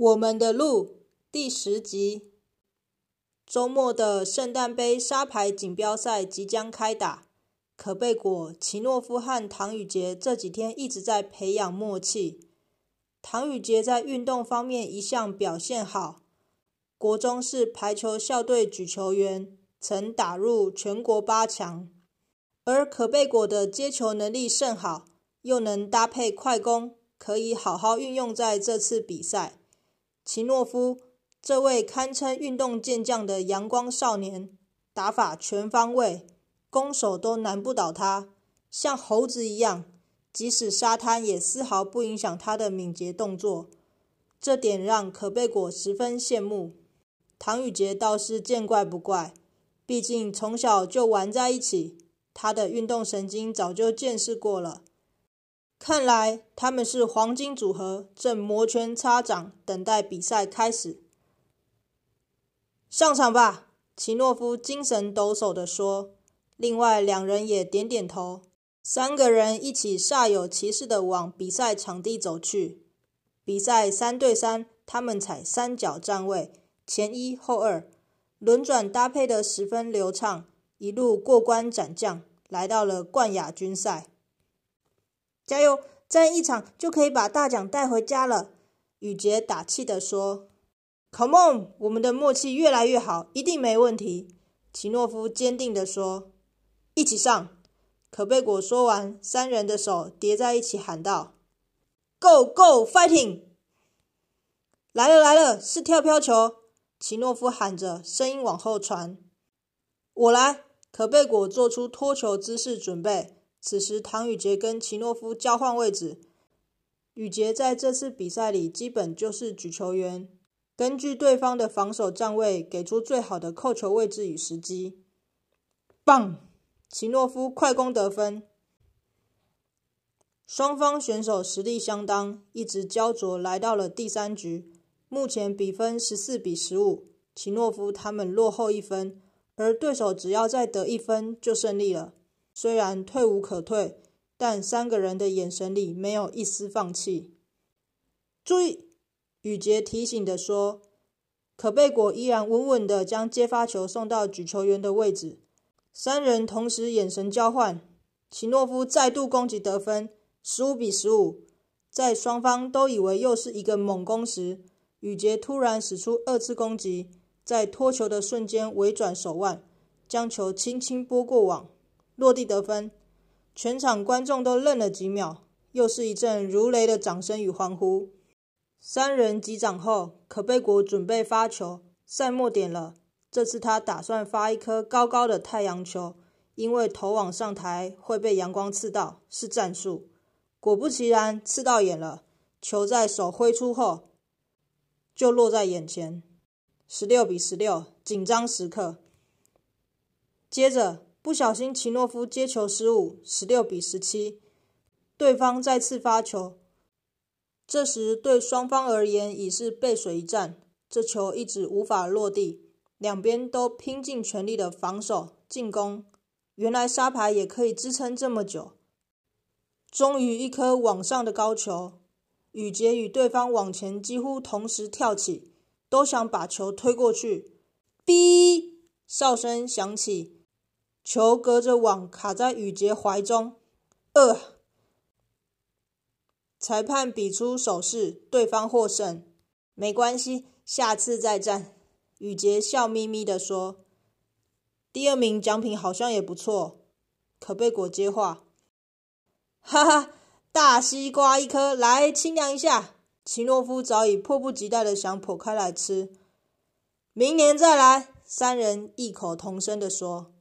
我们的路第十集。周末的圣诞杯沙排锦标赛即将开打，可贝果、奇诺夫和唐禹杰这几天一直在培养默契。唐禹杰在运动方面一向表现好，国中是排球校队举球员，曾打入全国八强。而可贝果的接球能力甚好，又能搭配快攻，可以好好运用在这次比赛。奇诺夫这位堪称运动健将的阳光少年，打法全方位，攻守都难不倒他，像猴子一样，即使沙滩也丝毫不影响他的敏捷动作。这点让可贝果十分羡慕。唐禹杰倒是见怪不怪，毕竟从小就玩在一起，他的运动神经早就见识过了。看来他们是黄金组合，正摩拳擦掌，等待比赛开始。上场吧，奇诺夫精神抖擞地说。另外两人也点点头。三个人一起煞有其事地往比赛场地走去。比赛三对三，他们采三角站位，前一后二，轮转搭配得十分流畅，一路过关斩将，来到了冠亚军赛。加油！再一场就可以把大奖带回家了。雨杰打气地说：“Come on，我们的默契越来越好，一定没问题。”奇诺夫坚定地说：“一起上！”可贝果说完，三人的手叠在一起，喊道：“Go go fighting！” 来了来了，是跳飘球！奇诺夫喊着，声音往后传：“我来！”可贝果做出脱球姿势，准备。此时，唐禹杰跟奇诺夫交换位置。禹杰在这次比赛里基本就是举球员，根据对方的防守站位，给出最好的扣球位置与时机。棒！奇诺夫快攻得分。双方选手实力相当，一直胶着，来到了第三局。目前比分十四比十五，奇诺夫他们落后一分，而对手只要再得一分就胜利了。虽然退无可退，但三个人的眼神里没有一丝放弃。注意，禹杰提醒的说。可贝果依然稳稳的将接发球送到举球员的位置。三人同时眼神交换，奇诺夫再度攻击得分，十五比十五。在双方都以为又是一个猛攻时，禹杰突然使出二次攻击，在脱球的瞬间微转手腕，将球轻轻拨过网。落地得分，全场观众都愣了几秒，又是一阵如雷的掌声与欢呼。三人击掌后，可贝果准备发球，赛末点了。这次他打算发一颗高高的太阳球，因为头往上抬会被阳光刺到，是战术。果不其然，刺到眼了。球在手挥出后，就落在眼前。十六比十六，紧张时刻。接着。不小心，奇诺夫接球失误，十六比十七，对方再次发球。这时对双方而言已是背水一战，这球一直无法落地，两边都拼尽全力的防守进攻。原来沙排也可以支撑这么久。终于一颗往上的高球，禹杰与对方往前几乎同时跳起，都想把球推过去。哔！哨声响起。球隔着网卡在禹杰怀中，呃，裁判比出手势，对方获胜。没关系，下次再战。禹杰笑眯眯地说：“第二名奖品好像也不错。”可贝果接话：“哈哈，大西瓜一颗，来清凉一下。”奇诺夫早已迫不及待地想剖开来吃。明年再来。三人异口同声地说。